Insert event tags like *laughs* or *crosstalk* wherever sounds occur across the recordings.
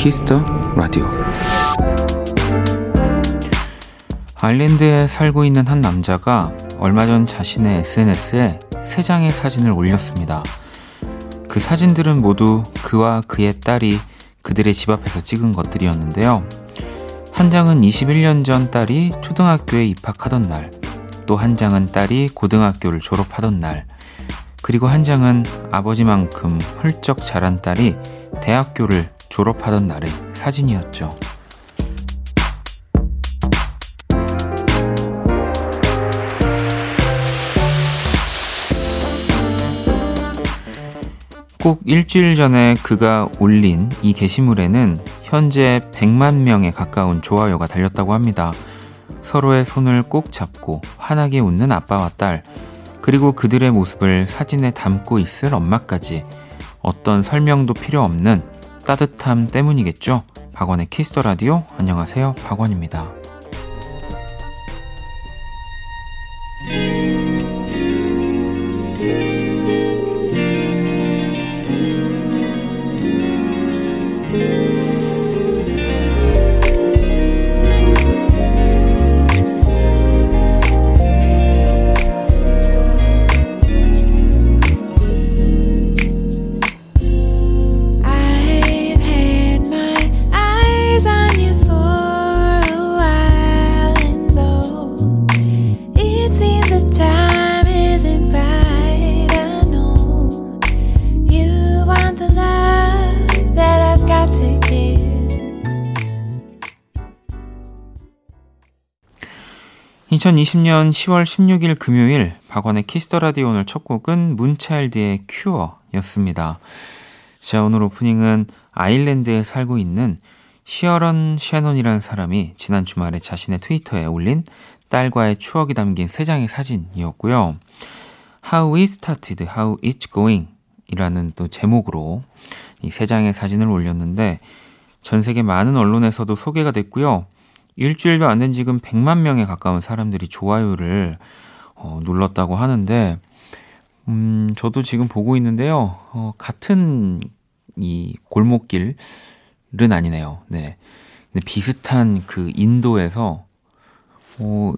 Kiss the Radio 아일랜드에 살고 있는 한 남자가 얼마 전 자신의 SNS에 세 장의 사진을 올렸습니다. 그 사진들은 모두 그와 그의 딸이 그들의 집 앞에서 찍은 것들이었는데요. 한 장은 21년 전 딸이 초등학교에 입학하던 날, 또 한 장은 딸이 고등학교를 졸업하던 날, 그리고 한 장은 아버지만큼 훌쩍 자란 딸이 대학교를 졸업하던 날의 사진이었죠. 꼭 일주일 전에 그가 올린 이 게시물에는 현재 100만 명에 가까운 좋아요가 달렸다고 합니다. 서로의 손을 꼭 잡고 환하게 웃는 아빠와 딸, 그리고 그들의 모습을 사진에 담고 있을 엄마까지 어떤 설명도 필요 없는 따뜻함 때문이겠죠? 박원의 Kiss the Radio 안녕하세요. 박원입니다. 2020년 10월 16일 금요일 박원의 키스 더 라디오 오늘 첫 곡은 문차일드의 Cure였습니다. 자, 오늘 오프닝은 아일랜드에 살고 있는 시어런 셰논이라는 사람이 지난 주말에 자신의 트위터에 올린 딸과의 추억이 담긴 세 장의 사진이었고요. How We Started, How It's Going 이라는 또 제목으로 이 세 장의 사진을 올렸는데 전 세계 많은 언론에서도 소개가 됐고요. 일주일도 안 된 지금 100만 명에 가까운 사람들이 좋아요를 어, 눌렀다고 하는데, 음, 저도 지금 보고 있는데요. 어, 같은 이 골목길은 아니네요. 네. 근데 비슷한 그 인도에서, 어,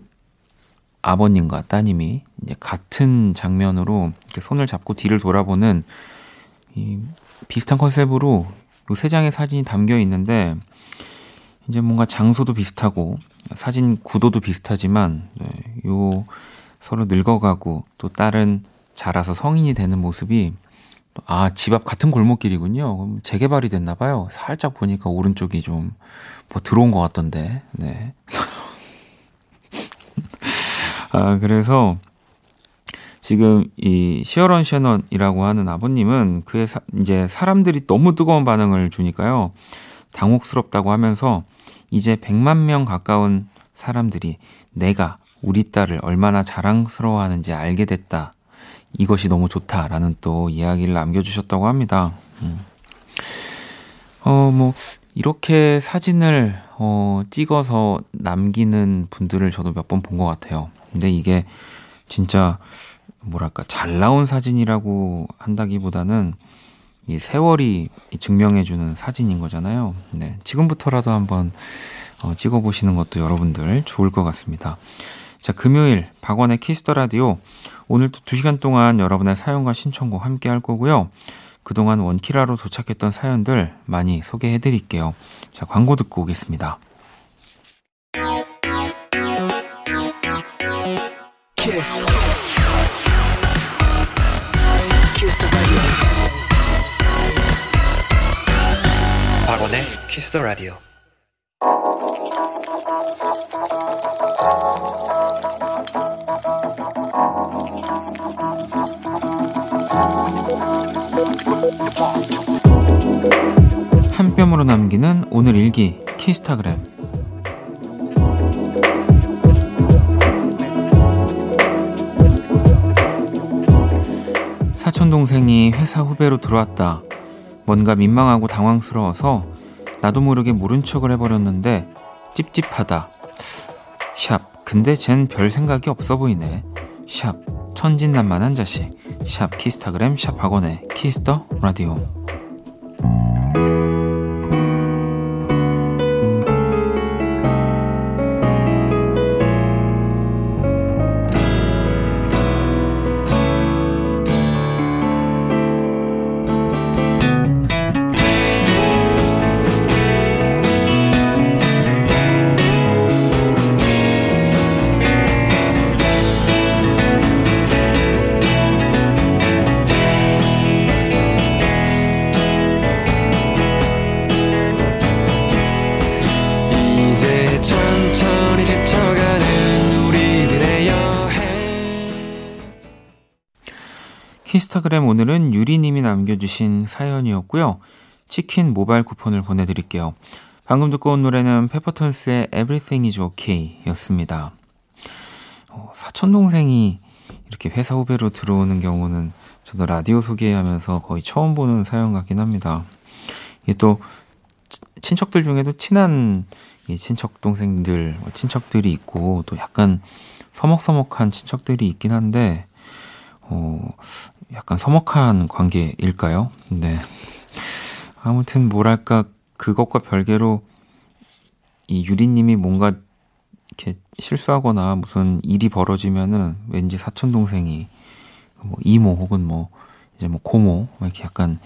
아버님과 따님이 이제 같은 장면으로 이렇게 손을 잡고 뒤를 돌아보는 이 비슷한 컨셉으로 요 세 장의 사진이 담겨 있는데, 이제 뭔가 장소도 비슷하고 사진 구도도 비슷하지만 네, 요 서로 늙어가고 또 딸은 자라서 성인이 되는 모습이 아, 집 앞 같은 골목길이군요. 그럼 재개발이 됐나 봐요. 살짝 보니까 오른쪽이 좀 뭐 들어온 것 같던데. 네. *laughs* 아, 그래서 지금 이 시어런 셔넌이라고 하는 아버님은 그의 사, 이제 사람들이 너무 뜨거운 반응을 주니까요. 당혹스럽다고 하면서 이제 100만 명 가까운 사람들이 내가 우리 딸을 얼마나 자랑스러워하는지 알게 됐다. 이것이 너무 좋다라는 또 이야기를 남겨주셨다고 합니다. 음. 어, 뭐, 이렇게 사진을, 어, 찍어서 남기는 분들을 저도 몇 번 본 것 같아요. 근데 이게 진짜, 뭐랄까, 잘 나온 사진이라고 한다기보다는 이 세월이 증명해주는 사진인 거잖아요. 네. 지금부터라도 한번 어, 찍어보시는 것도 여러분들 좋을 것 같습니다. 자, 금요일 박원의 키스 더 라디오. 오늘도 2시간 동안 여러분의 사연과 신청곡 함께 할 거고요. 그동안 원키라로 도착했던 사연들 많이 소개해 드릴게요. 자, 광고 듣고 오겠습니다. 키스. 박원의 키스 더 라디오. 한 뼘으로 남기는 오늘 일기 키스타그램 사촌 동생이 회사 후배로 들어왔다. 뭔가 민망하고 당황스러워서 나도 모르게 모른 척을 해버렸는데 찝찝하다. 샵. 근데 쟨 별 생각이 없어 보이네. 샵. 천진난만한 자식. 샵 키스타그램 샵 박원의 키스 더 라디오 키스타그램 오늘은 유리님이 남겨주신 사연이었고요. 치킨 모바일 쿠폰을 보내드릴게요. 방금 듣고 온 노래는 페퍼톤스의 Everything is OK 였습니다. 어, 사촌동생이 이렇게 회사 후배로 들어오는 경우는 저도 라디오 소개하면서 거의 처음 보는 사연 같긴 합니다. 이게 또 친척들 중에도 친한 친척 동생들, 뭐 친척들이 있고 또 약간 서먹서먹한 친척들이 있긴 한데 어, 약간 서먹한 관계일까요? 네. 아무튼 뭐랄까 그것과 별개로 이 유리님이 뭔가 이렇게 실수하거나 무슨 일이 벌어지면은 왠지 사촌 동생이 뭐 이모 혹은 뭐 이제 뭐 고모 이렇게 약간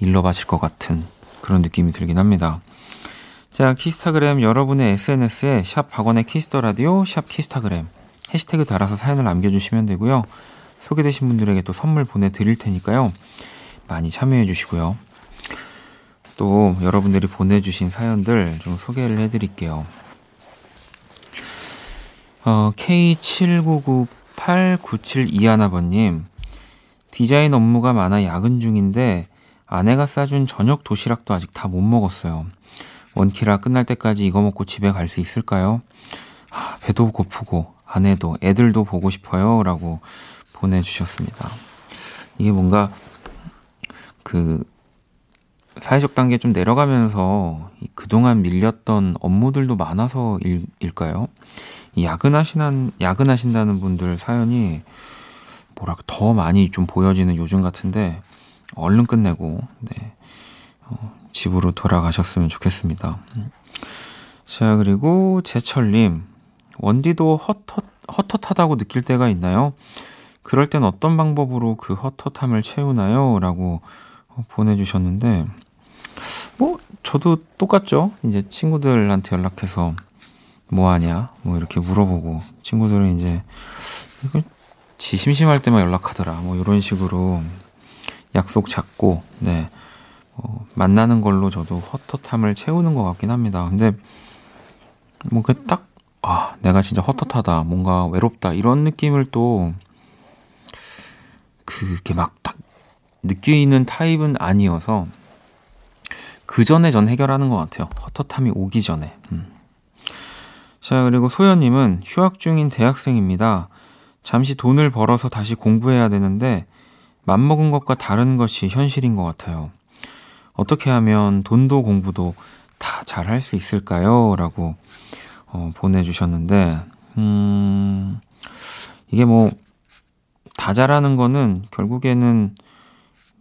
일러 바칠 것 같은 그런 느낌이 들긴 합니다. 자, 키스타그램 여러분의 SNS에 샵 박원의 키스 더 라디오 샵 키스타그램 해시태그 달아서 사연을 남겨주시면 되고요. 소개되신 분들에게 또 선물 보내드릴 테니까요. 많이 참여해 주시고요. 또 여러분들이 보내주신 사연들 좀 소개를 해드릴게요. 어, K79989721번님, 디자인 업무가 많아 야근 중인데 아내가 싸준 저녁 도시락도 아직 다 못 먹었어요. 원키라 끝날 때까지 이거 먹고 집에 갈 수 있을까요? 아, 배도 고프고 아내도 애들도 보고 싶어요. 라고 보내주셨습니다. 이게 뭔가 그 사회적 단계 좀 내려가면서 그동안 밀렸던 업무들도 많아서 일, 일까요? 야근하시는, 야근하신다는 분들 사연이 뭐랄까 더 많이 좀 보여지는 요즘 같은데 얼른 끝내고 네, 어, 집으로 돌아가셨으면 좋겠습니다. 자 그리고 제철님 원디도 헛헛 헛헛하다고 느낄 때가 있나요? 그럴 땐 어떤 방법으로 그 헛헛함을 채우나요? 라고 보내주셨는데, 뭐, 저도 똑같죠. 이제 친구들한테 연락해서 뭐 하냐? 뭐 이렇게 물어보고, 친구들은 이제, 지 심심할 때만 연락하더라. 뭐 이런 식으로 약속 잡고, 네. 어, 만나는 걸로 저도 헛헛함을 채우는 것 같긴 합니다. 근데, 뭐, 그 딱, 아, 내가 진짜 헛헛하다. 뭔가 외롭다. 이런 느낌을 또 그게 막 딱 느끼는 타입은 아니어서 그 전에 전 해결하는 것 같아요. 헛헛함이 오기 전에. 음. 자, 그리고 소연님은 휴학 중인 대학생입니다. 잠시 돈을 벌어서 다시 공부해야 되는데, 맘먹은 것과 다른 것이 현실인 것 같아요. 어떻게 하면 돈도 공부도 다 잘 할 수 있을까요? 라고 어, 보내주셨는데, 음, 이게 뭐, 다 잘하는 거는 결국에는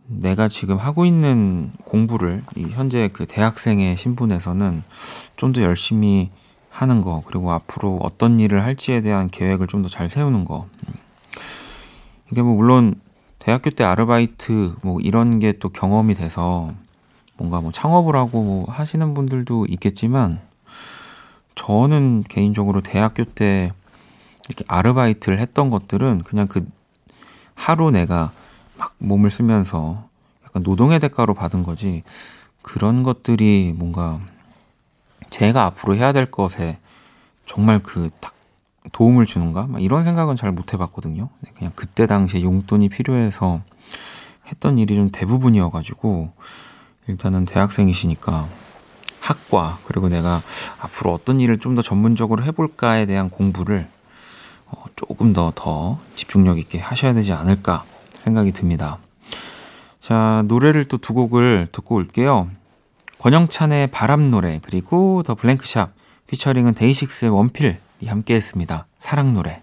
내가 지금 하고 있는 공부를 이 현재 그 대학생의 신분에서는 좀 더 열심히 하는 거 그리고 앞으로 어떤 일을 할지에 대한 계획을 좀 더 잘 세우는 거 이게 뭐 물론 대학교 때 아르바이트 뭐 이런 게 또 경험이 돼서 뭔가 뭐 창업을 하고 뭐 하시는 분들도 있겠지만 저는 개인적으로 대학교 때 이렇게 아르바이트를 했던 것들은 그냥 그 하루 내가 막 몸을 쓰면서 약간 노동의 대가로 받은 거지 그런 것들이 뭔가 제가 앞으로 해야 될 것에 정말 그 딱 도움을 주는가? 막 이런 생각은 잘 못 해봤거든요. 네, 그냥 그때 당시에 용돈이 필요해서 했던 일이 좀 대부분이어가지고 일단은 대학생이시니까 학과 그리고 내가 앞으로 어떤 일을 좀 더 전문적으로 해볼까에 대한 공부를 어, 조금 더 더 집중력 있게 하셔야 되지 않을까 생각이 듭니다. 자, 노래를 또 두 곡을 듣고 올게요. 권영찬의 바람 노래 그리고 더 블랭크샵 피처링은 데이식스의 원필이 함께 했습니다. 사랑 노래.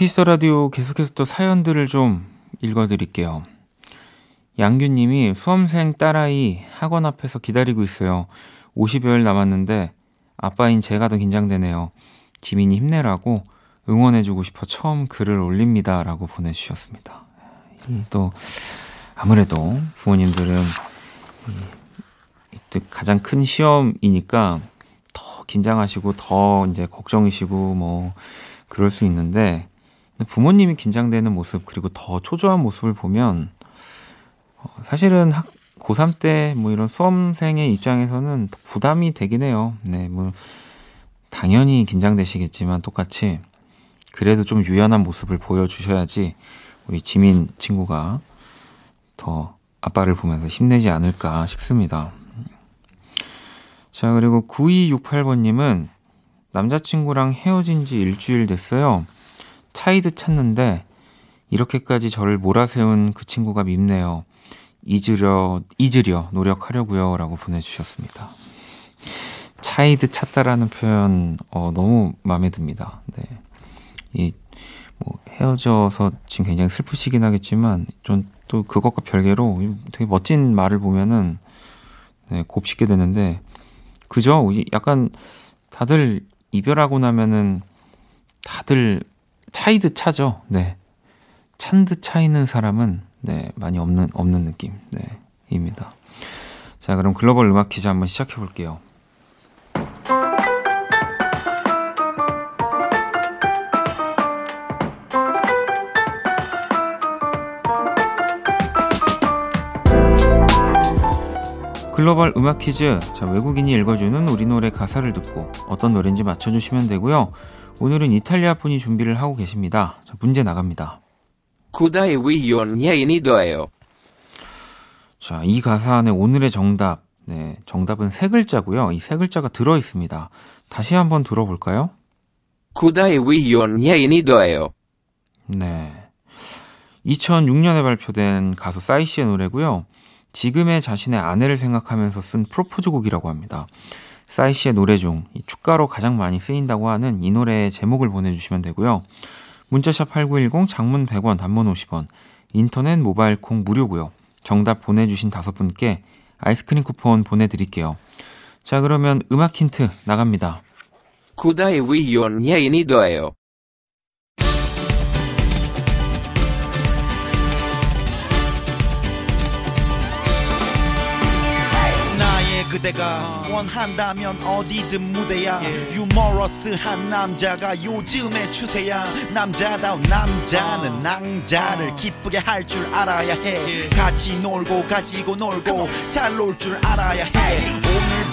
키스 더 라디오 계속해서 또 사연들을 좀 읽어드릴게요. 양규님이 수험생 딸아이 학원 앞에서 기다리고 있어요. 50여일 남았는데 아빠인 제가 더 긴장되네요. 지민이 힘내라고 응원해주고 싶어 처음 글을 올립니다. 라고 보내주셨습니다. 또, 아무래도 부모님들은 또 가장 큰 시험이니까 더 긴장하시고 더 이제 걱정이시고 뭐 그럴 수 있는데 부모님이 긴장되는 모습 그리고 더 초조한 모습을 보면 어, 사실은 학, 고3 때 뭐 이런 수험생의 입장에서는 부담이 되긴 해요. 네, 뭐 당연히 긴장되시겠지만 똑같이 그래도 좀 유연한 모습을 보여주셔야지 우리 지민 친구가 더 아빠를 보면서 힘내지 않을까 싶습니다. 자, 그리고 9268번님은 남자친구랑 헤어진 지 일주일 됐어요. 차이드 찾는데 이렇게까지 저를 몰아세운 그 친구가 밉네요. 잊으려, 잊으려 노력하려고요. 라고 보내주셨습니다. 차이드 찾다라는 표현, 어, 너무 마음에 듭니다. 네. 이, 뭐, 헤어져서 지금 굉장히 슬프시긴 하겠지만, 좀또 그것과 별개로 되게 멋진 말을 보면은, 네, 곱씹게 되는데, 그죠? 약간 다들 이별하고 나면은 다들 차이드 차죠. 네. 찬드 차이는 사람은 네, 많이 없는 없는 느낌. 네. 입니다. 자, 그럼 글로벌 음악 퀴즈 한번 시작해 볼게요. 글로벌 음악 퀴즈. 자, 외국인이 읽어주는 우리 노래 가사를 듣고 어떤 노래인지 맞춰주시면 되고요. 오늘은 이탈리아 분이 준비를 하고 계십니다. 자, 문제 나갑니다. Yaini do예요. 자, 이 가사 안에 오늘의 정답. 네, 정답은 세 글자고요. 이 세 글자가 들어 있습니다. 다시 한번 들어볼까요? Yaini do예요. 네. 2006년에 발표된 가수 싸이 씨의 노래고요. 지금의 자신의 아내를 생각하면서 쓴 프로포즈 곡이라고 합니다. 싸이 씨의 노래 중 축가로 가장 많이 쓰인다고 하는 이 노래의 제목을 보내주시면 되고요. 문자샵 8910 장문 100원 단문 50원 인터넷 모바일 콩 무료고요. 정답 보내주신 다섯 분께 아이스크림 쿠폰 보내드릴게요. 자 그러면 음악 힌트 나갑니다. Wiyon yaini do예요. 나의 그대가 원한다면 어디든 무대야. 유머러스한 남자가 요즘의 추세야. 남자다운 남자는 낭자를 기쁘게 할 줄 알아야 해. 같이 놀고 가지고 놀고 잘 놀 줄 알아야 해.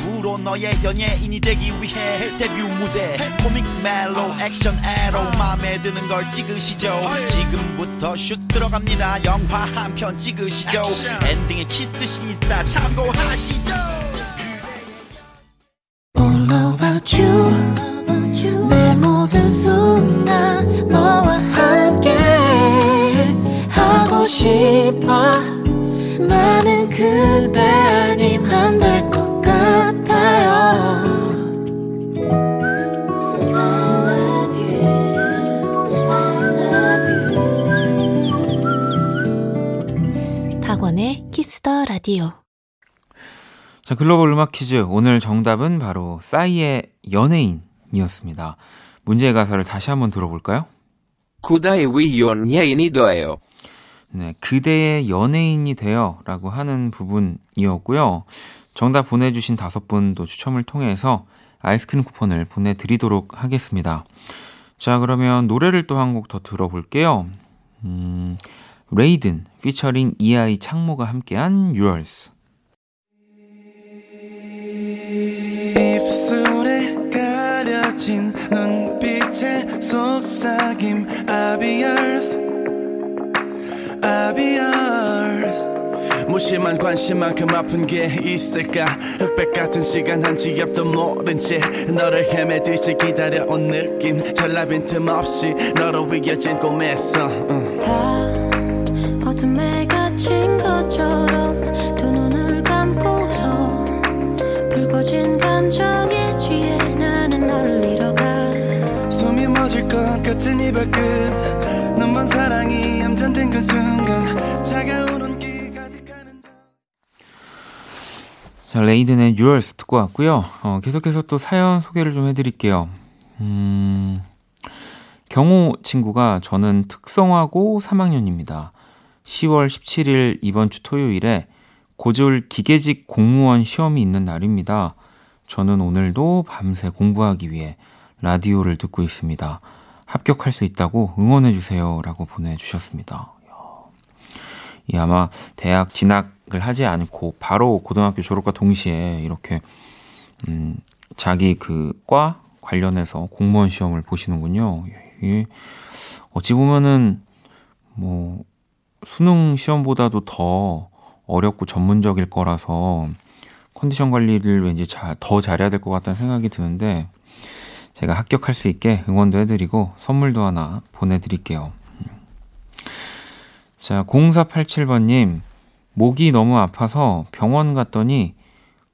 오늘부로 너의 연예인이 되기 위해 데뷔 무대. 코믹 멜로 액션 에로 마음에 드는 걸 찍으시죠. 지금부터 슛 들어갑니다. 영화 한 편 찍으시죠. 엔딩에 키스신 있다 참고하시죠 싶어 나는 그대 아님 안 될 것 같아요 박원의 키스 더 라디오 자 글로벌 음악 퀴즈 오늘 정답은 바로 싸이의 연예인이었습니다. 문제의 가사를 다시 한번 들어볼까요? 그대의 연예인이 되어예요. 네, 그대의 연예인이 되어 라고 하는 부분이었고요. 정답 보내주신 다섯 분도 추첨을 통해서 아이스크림 쿠폰을 보내드리도록 하겠습니다. 자, 그러면 노래를 또 한 곡 더 들어볼게요. 음, 레이든 피처링 이아이 창모가 함께한 Yours. 입술에 가려진 눈빛의 속삭임 I'll be yours I'll be yours 무심한 관심만큼 아픈 게 있을까? 흑백 같은 시간 한치 앞도 모른 채 너를 헤매듯이 기다려온 느낌. 전라 빈 틈 없이 너로 위겨진 꿈에서 응. 다 어둠에 갇힌 것처럼 두 눈을 감고서 붉어진 감정에 취해 나는 너를 잃어가. 숨이 멎을 될것 같은 이 발끝 너만 사랑이 얌전된 그 순간 차가운 온기 가득하는 저 자, 레이든의 Yours 듣고 왔고요. 어, 계속해서 또 사연 소개를 좀 해드릴게요. 음, 경호 친구가 저는 특성화고 3학년입니다. 10월 17일 이번 주 토요일에 고졸 기계직 공무원 시험이 있는 날입니다. 저는 오늘도 밤새 공부하기 위해 라디오를 듣고 있습니다. 합격할 수 있다고 응원해주세요. 라고 보내주셨습니다. 이 아마 대학 진학을 하지 않고 바로 고등학교 졸업과 동시에 이렇게 음, 자기 그 과 관련해서 공무원 시험을 보시는군요. 이게 어찌 보면은 뭐 수능 시험보다도 더 어렵고 전문적일 거라서 컨디션 관리를 왠지 잘, 더 잘해야 될 것 같다는 생각이 드는데 제가 합격할 수 있게 응원도 해드리고 선물도 하나 보내드릴게요. 자, 0487번님, 목이 너무 아파서 병원 갔더니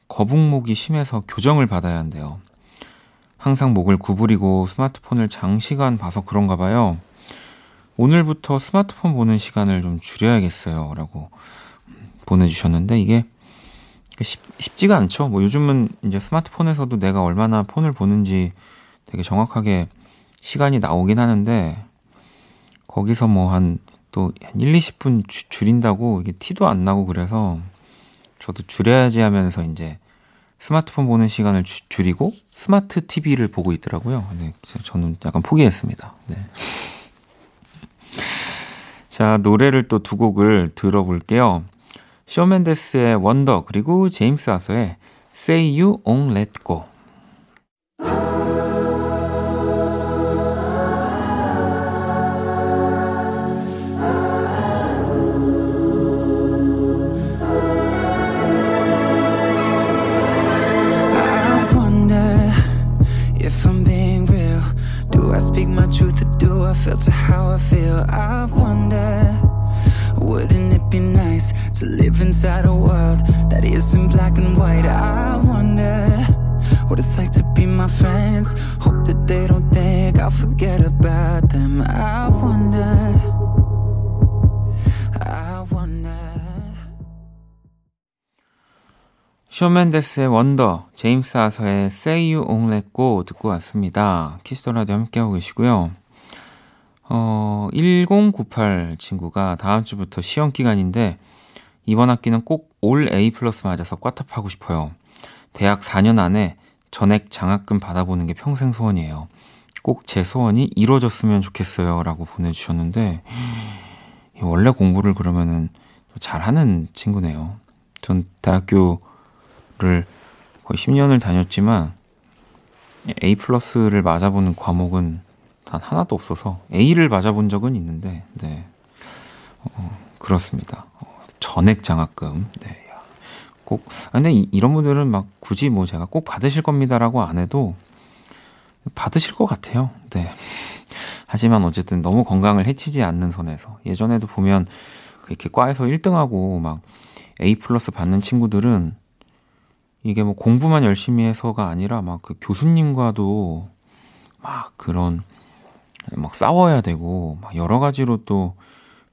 거북목이 심해서 교정을 받아야 한대요. 항상 목을 구부리고 스마트폰을 장시간 봐서 그런가 봐요. 오늘부터 스마트폰 보는 시간을 좀 줄여야겠어요. 라고 보내주셨는데 이게 쉽, 쉽지가 않죠. 뭐 요즘은 이제 스마트폰에서도 내가 얼마나 폰을 보는지 되게 정확하게 시간이 나오긴 하는데 거기서 뭐 한또한 1, 20분 주, 줄인다고 이게 티도 안 나고 그래서 저도 줄여야지 하면서 이제 스마트폰 보는 시간을 주, 줄이고 스마트 TV를 보고 있더라고요. 근데 저는 약간 포기했습니다. 네. *laughs* 자, 노래를 또 두 곡을 들어볼게요. 쇼맨데스의 원더 그리고 제임스 아서의 Say You Won't Let Go. Speak my truth or do I filter how I feel? I wonder, wouldn't it be nice to live inside a world that isn't black and white? I wonder what it's like to be my friends. Hope that they don't think I'll forget about them. I wonder, 쇼맨데스의 원더, 제임스 아서의 Say You Let Go 듣고 왔습니다. 키스터라디오 함께하고 계시고요. 어, 1098 친구가 다음 주부터 시험 기간인데 이번 학기는 꼭 올 A 플러스 맞아서 꽈탑하고 싶어요. 대학 4년 안에 전액 장학금 받아보는 게 평생 소원이에요. 꼭 제 소원이 이루어졌으면 좋겠어요. 라고 보내주셨는데, 원래 공부를 그러면은 잘하는 친구네요. 전 대학교 를 거의 10년을 다녔지만, A 플러스를 맞아보는 과목은 단 하나도 없어서, A를 맞아본 적은 있는데, 네. 어, 그렇습니다. 어, 전액 장학금. 네. 야, 꼭, 아, 근데 이, 이런 분들은 막 굳이 뭐 제가 꼭 받으실 겁니다라고 안 해도 받으실 것 같아요. 네. *laughs* 하지만 어쨌든 너무 건강을 해치지 않는 선에서 예전에도 보면 이렇게 과에서 1등하고 막 A 플러스 받는 친구들은 이게 뭐 공부만 열심히 해서가 아니라 막 그 교수님과도 막 그런 막 싸워야 되고 막 여러 가지로 또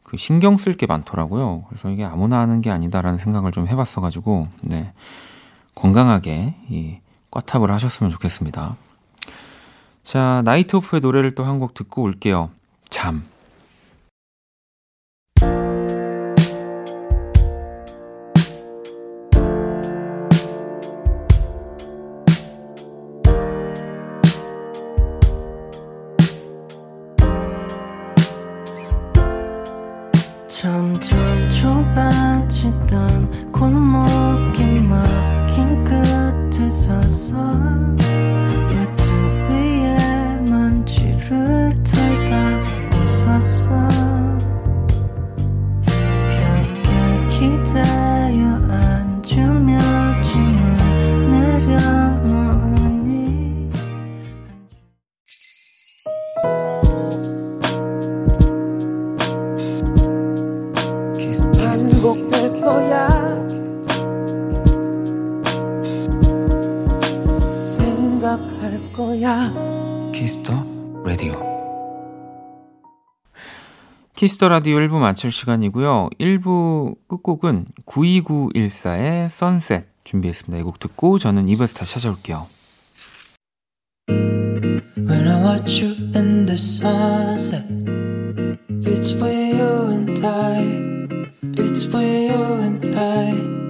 그 신경 쓸 게 많더라고요. 그래서 이게 아무나 하는 게 아니다라는 생각을 좀 해봤어 가지고 네 건강하게 이 꽈탑을 하셨으면 좋겠습니다. 자 나이트 오프의 노래를 또 한 곡 듣고 올게요. 잠. 키스 더 라디오 1부 마칠 시간이고요. 1부 끝곡은 92914의 Sunset 준비했습니다. 이 곡 듣고 저는 2부에서 다시 찾아올게요. When I watch you in the sunset Between you and I Between you and I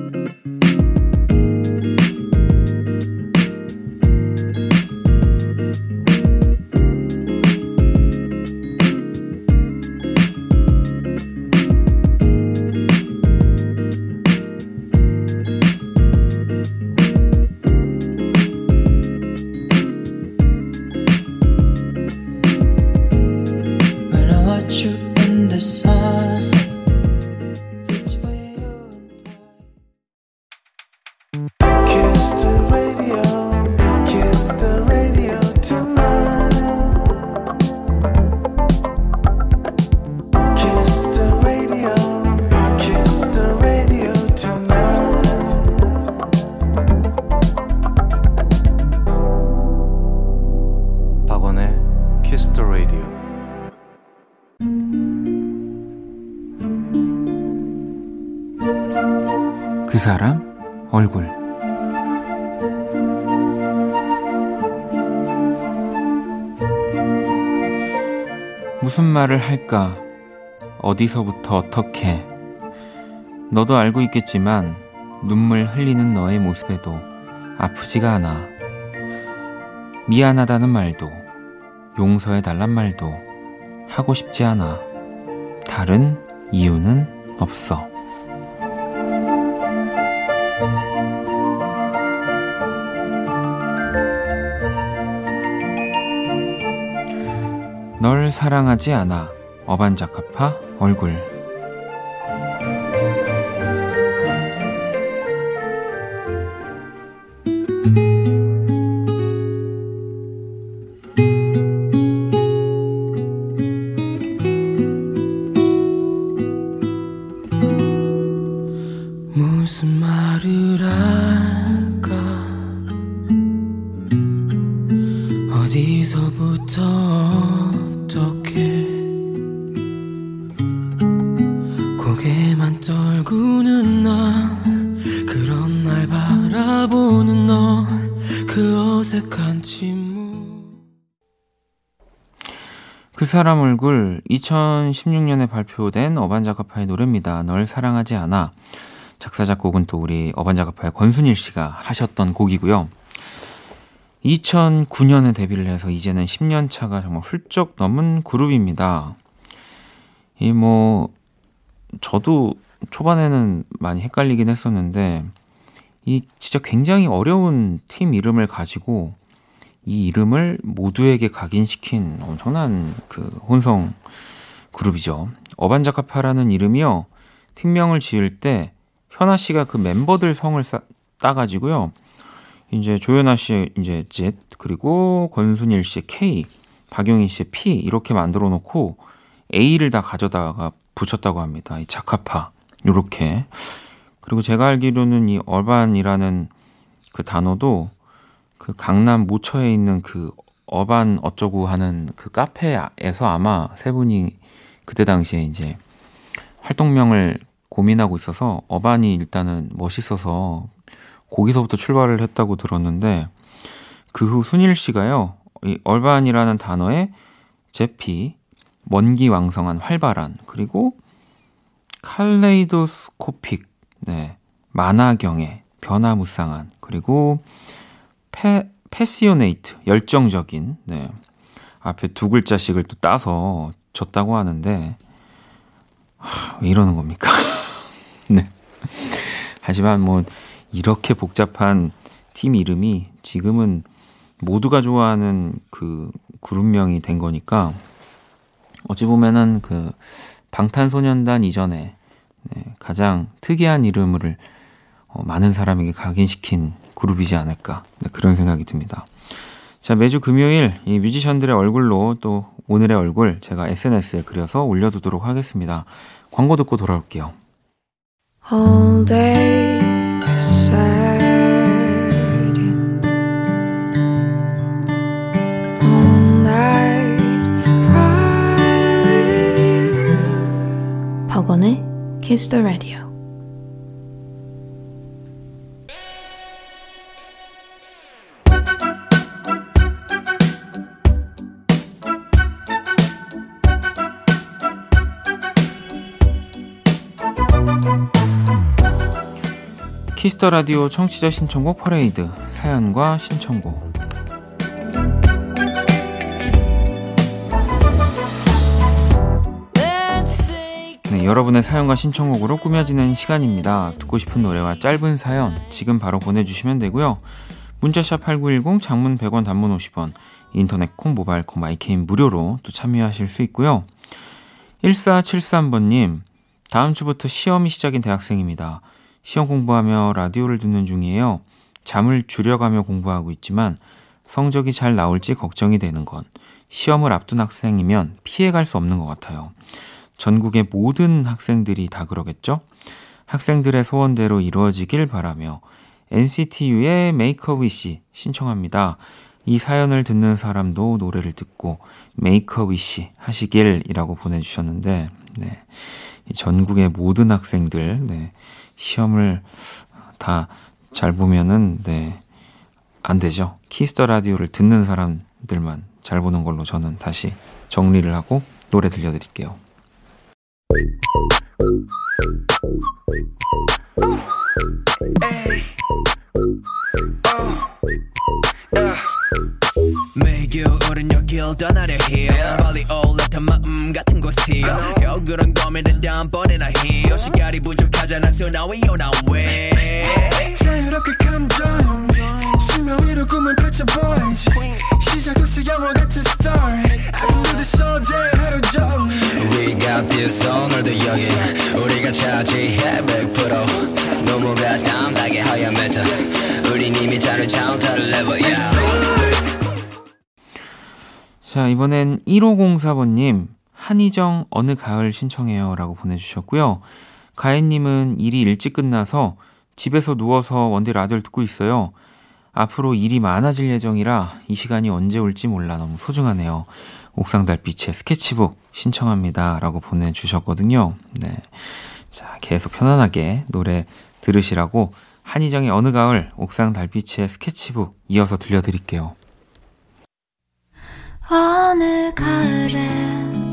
말을 할까? 어디서부터 어떻게? 너도 알고 있겠지만 눈물 흘리는 너의 모습에도 아프지가 않아. 미안하다는 말도 용서해달란 말도 하고 싶지 않아. 다른 이유는 없어. 사랑하지 않아. 어반자카파 얼굴. 어디서부터 사람 얼굴 2016년에 발표된 어반자카파의 노래입니다. 널 사랑하지 않아 작사 작곡은 또 우리 어반자카파의 권순일 씨가 하셨던 곡이고요. 2009년에 데뷔를 해서 이제는 10년 차가 정말 훌쩍 넘은 그룹입니다. 이 뭐 저도 초반에는 많이 헷갈리긴 했었는데 이 진짜 굉장히 어려운 팀 이름을 가지고 이 이름을 모두에게 각인시킨 엄청난 그 혼성 그룹이죠. 어반자카파라는 이름이요. 팀명을 지을 때 현아 씨가 그 멤버들 성을 싸, 따가지고요. 이제 조연아 씨 이제 Z 그리고 권순일 씨 K, 박용희 씨 P 이렇게 만들어 놓고 A를 다 가져다가 붙였다고 합니다. 이 자카파. 요렇게. 그리고 제가 알기로는 이 어반이라는 그 단어도 그 강남 모처에 있는 그 어반 어쩌고 하는 그 카페에서 아마 세 분이 그때 당시에 이제 활동명을 고민하고 있어서 어반이 일단은 멋있어서 거기서부터 출발을 했다고 들었는데 그 후 순일 씨가요. 이 얼반이라는 단어에 제피, 먼기왕성한 활발한 그리고 칼레이도스코픽, 네, 만화경에 변화무쌍한 그리고 페, 패시오네이트, 열정적인, 네, 앞에 두 글자씩을 또 따서 줬다고 하는데 하, 왜 이러는 겁니까? *laughs* 네. 하지만 뭐 이렇게 복잡한 팀 이름이 지금은 모두가 좋아하는 그 그룹명이 된 거니까 어찌 보면은 그 방탄소년단 이전에 네, 가장 특이한 이름을 어, 많은 사람에게 각인시킨 그룹이지 않을까 네, 그런 생각이 듭니다. 자 매주 금요일 이 뮤지션들의 얼굴로 또 오늘의 얼굴 제가 SNS에 그려서 올려두도록 하겠습니다. 광고 듣고 돌아올게요. All day Kiss the Radio. 키스터 라디오 청취자 신청곡 퍼레이드 사연과 신청곡 네, 여러분의 사연과 신청곡으로 꾸며지는 시간입니다. 듣고 싶은 노래와 짧은 사연 지금 바로 보내주시면 되고요. 문자샵 8910 장문 100원 단문 50원 인터넷 콩 모바일 콩 마이 K는 무료로 또 참여하실 수 있고요. 1473번님 다음 주부터 시험이 시작인 대학생입니다. 시험 공부하며 라디오를 듣는 중이에요. 잠을 줄여가며 공부하고 있지만 성적이 잘 나올지 걱정이 되는 건 시험을 앞둔 학생이면 피해갈 수 없는 것 같아요. 전국의 모든 학생들이 다 그러겠죠? 학생들의 소원대로 이루어지길 바라며 NCT U의 Make a Wish 신청합니다. 이 사연을 듣는 사람도 노래를 듣고 Make a Wish 하시길이라고 보내주셨는데, 네. 전국의 모든 학생들, 네. 시험을 다 잘 보면은, 네. 안 되죠. 키스터 라디오를 듣는 사람들만 잘 보는 걸로 저는 다시 정리를 하고 노래 들려드릴게요. 매겨울은 여길 떠나려 해 빨리 올라탄 마음 같은 곳 스틸 겨울은 고민을 다음번에 나 해 시간이 부족하잖아 so now we on our way. 자유롭게 감정 심야 위로 꿈을 펼쳐 boys 시작됐어 영화 같은 story. I can do this all day 하루 종일. We got this 오늘도 여긴 우리가 차지해 100% 노무가 담당의 하얀 메타 우린 이미 다른 차원 다른 레벨 yeah. 자, 이번엔 1504번님, 한희정 어느 가을 신청해요 라고 보내주셨고요. 가혜님은 일이 일찍 끝나서 집에서 누워서 원디 라디오를 듣고 있어요. 앞으로 일이 많아질 예정이라 이 시간이 언제 올지 몰라 너무 소중하네요. 옥상 달빛의 스케치북 신청합니다. 라고 보내주셨거든요. 네. 자, 계속 편안하게 노래 들으시라고 한희정의 어느 가을, 옥상 달빛의 스케치북 이어서 들려드릴게요. 어느 가을에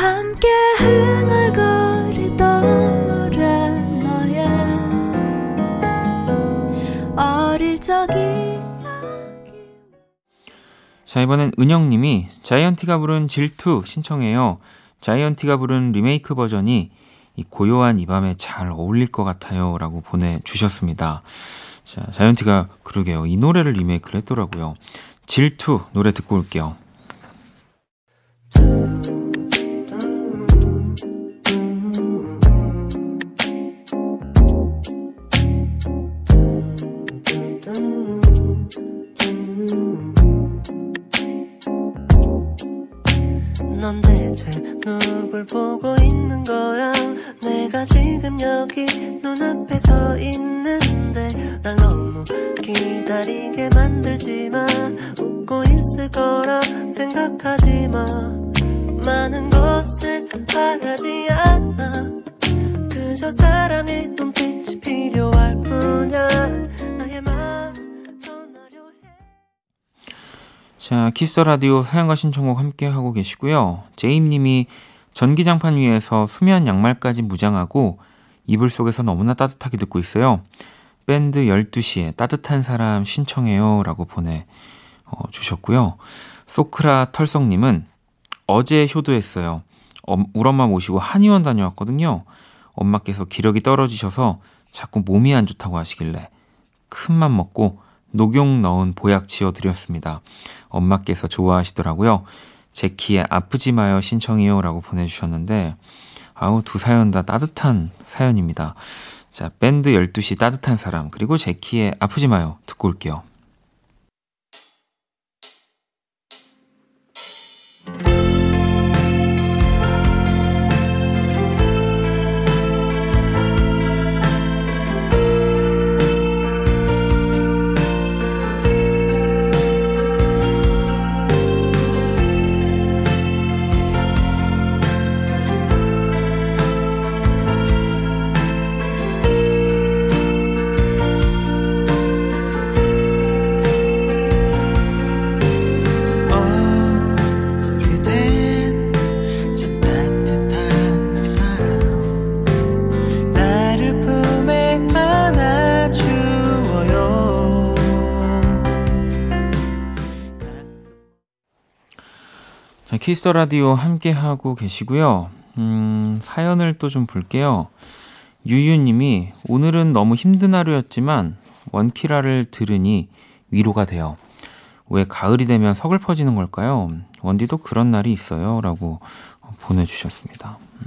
함께 흥얼거리던 노래 너의 어릴 적이 자, 이번엔 은영님이 자이언티가 부른 질투 신청해요. 자이언티가 부른 리메이크 버전이 이 고요한 이 밤에 잘 어울릴 것 같아요. 라고 보내주셨습니다. 자, 자이언티가 그러게요. 이 노래를 리메이크를 했더라고요. 질투 노래 듣고 올게요. 누굴 보고 있는 거야. 내가 지금 여기 눈앞에 서 있는데 날 너무 기다리게 만들지 마. 웃고 있을 거라 생각하지 마. 많은 것을 바라지 않아. 그저 사랑의 눈빛이 필요할 뿐이야. 자, 키스 라디오 사연과 신청곡 함께 하고 계시고요. 제임님이 전기장판 위에서 수면 양말까지 무장하고 이불 속에서 너무나 따뜻하게 듣고 있어요. 밴드 12시에 따뜻한 사람 신청해요. 라고 보내 어, 주셨고요. 소크라 털성님은 어제 효도했어요. 엄, 우리 엄마 모시고 한의원 다녀왔거든요. 엄마께서 기력이 떨어지셔서 자꾸 몸이 안 좋다고 하시길래 큰맘 먹고 녹용 넣은 보약 지어드렸습니다. 엄마께서 좋아하시더라고요. 제키의 아프지 마요 신청이요 라고 보내주셨는데 아우 두 사연 다 따뜻한 사연입니다. 자, 밴드 12시 따뜻한 사람, 그리고 제키의 아프지 마요. 듣고 올게요. 키스 더 라디오 함께 하고 계시고요. 음, 사연을 또 좀 볼게요. 유유님이 오늘은 너무 힘든 하루였지만 원키라를 들으니 위로가 돼요. 왜 가을이 되면 서글퍼지는 걸까요? 원디도 그런 날이 있어요.라고 보내주셨습니다. 음,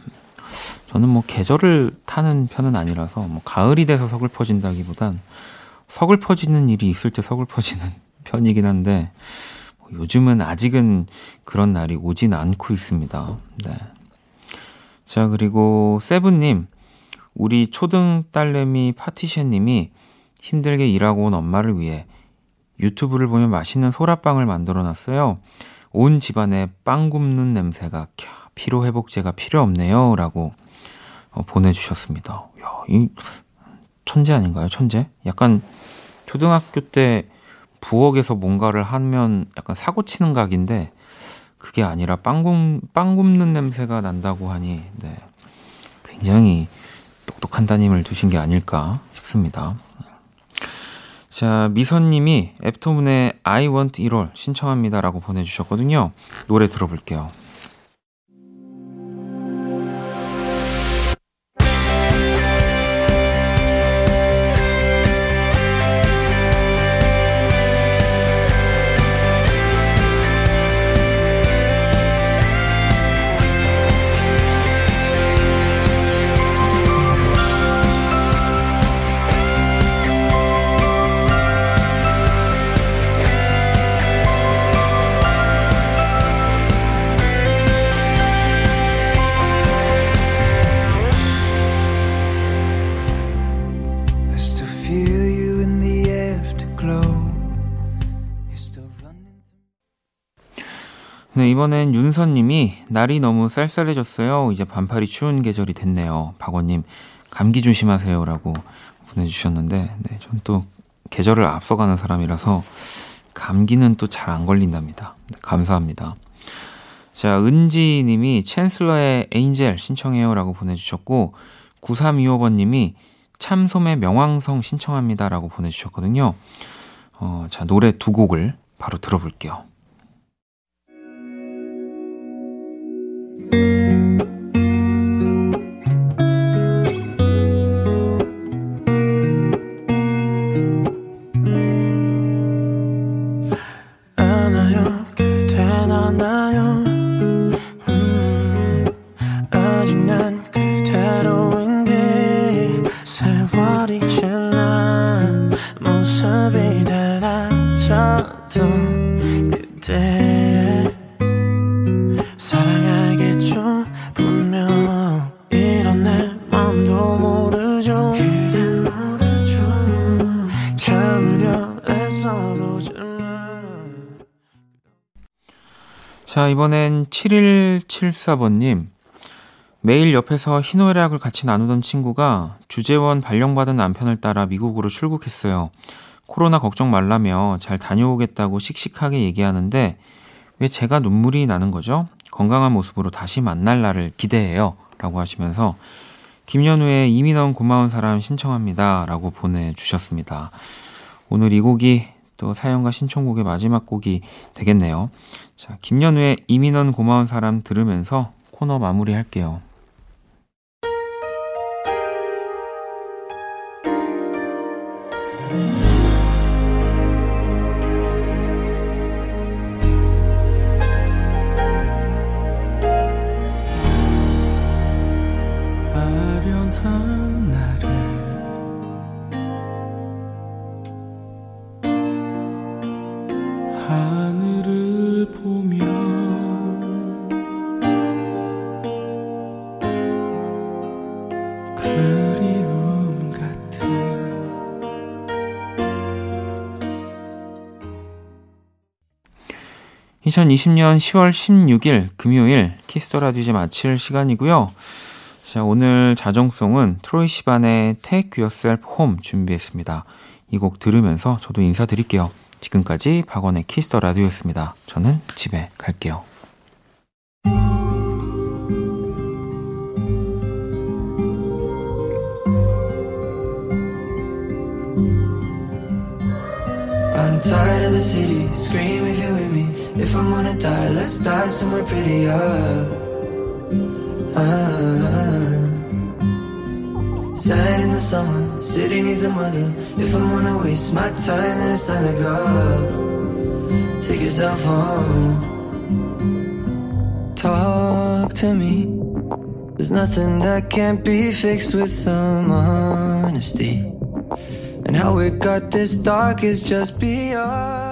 저는 뭐 계절을 타는 편은 아니라서 뭐 가을이 돼서 서글퍼진다기보단 서글퍼지는 일이 있을 때 서글퍼지는 *laughs* 편이긴 한데 뭐 요즘은 아직은 그런 날이 오진 않고 있습니다. 네. 자, 그리고 세븐님, 우리 초등 딸내미 파티션님이 힘들게 일하고 온 엄마를 위해 유튜브를 보며 맛있는 소라빵을 만들어 놨어요. 온 집안에 빵 굽는 냄새가 캬, 피로 회복제가 필요 없네요. 라고 어, 보내주셨습니다. 야, 이 천재 아닌가요? 천재? 약간 초등학교 때 부엌에서 뭔가를 하면 약간 사고 치는 각인데 그게 아니라 빵, 굽, 빵 굽는 냄새가 난다고 하니 네, 굉장히 똑똑한 따님을 두신 게 아닐까 싶습니다. 자, 미선님이 앱토문의 I want 1월 신청합니다라고 보내주셨거든요. 노래 들어볼게요. 네, 이번엔 윤선님이 날이 너무 쌀쌀해졌어요. 이제 반팔이 추운 계절이 됐네요. 박원님 감기 조심하세요 라고 보내주셨는데, 네, 전 또 계절을 앞서가는 사람이라서 감기는 또 잘 안 걸린답니다. 네, 감사합니다. 자, 은지님이 챈슬러의 에인젤 신청해요 라고 보내주셨고, 9325번님이 참솜의 명왕성 신청합니다 라고 보내주셨거든요. 어, 자, 노래 두 곡을 바로 들어볼게요. 자, 이번엔 7174번님. 매일 옆에서 희노애락을 같이 나누던 친구가 주재원 발령받은 남편을 따라 미국으로 출국했어요. 코로나 걱정 말라며 잘 다녀오겠다고 씩씩하게 얘기하는데 왜 제가 눈물이 나는 거죠? 건강한 모습으로 다시 만날 날을 기대해요. 라고 하시면서 김연우의 이미 넌 고마운 사람 신청합니다. 라고 보내주셨습니다. 오늘 이 곡이 또 사연과 신청곡의 마지막 곡이 되겠네요. 자, 김연우의 넌 고마운 사람 들으면서 코너 마무리 할게요. 2020년 10월 16일 금요일 키스 더 라디오 이제 마칠 시간이고요. 자, 오늘 자정송은 트로이 시반의 Take Yourself Home 준비했습니다. 이 곡 들으면서 저도 인사드릴게요. 지금까지 박원의 키스 더 라디오였습니다. 저는 집에 갈게요. I'm tired of the city, scream If I'm gonna die, let's die somewhere prettier. Ah. Sad in the summer, city needs a mother. If I'm gonna waste my time, then it's time to go. Take yourself home. Talk to me. There's nothing that can't be fixed with some honesty. And how it got this dark is just beyond.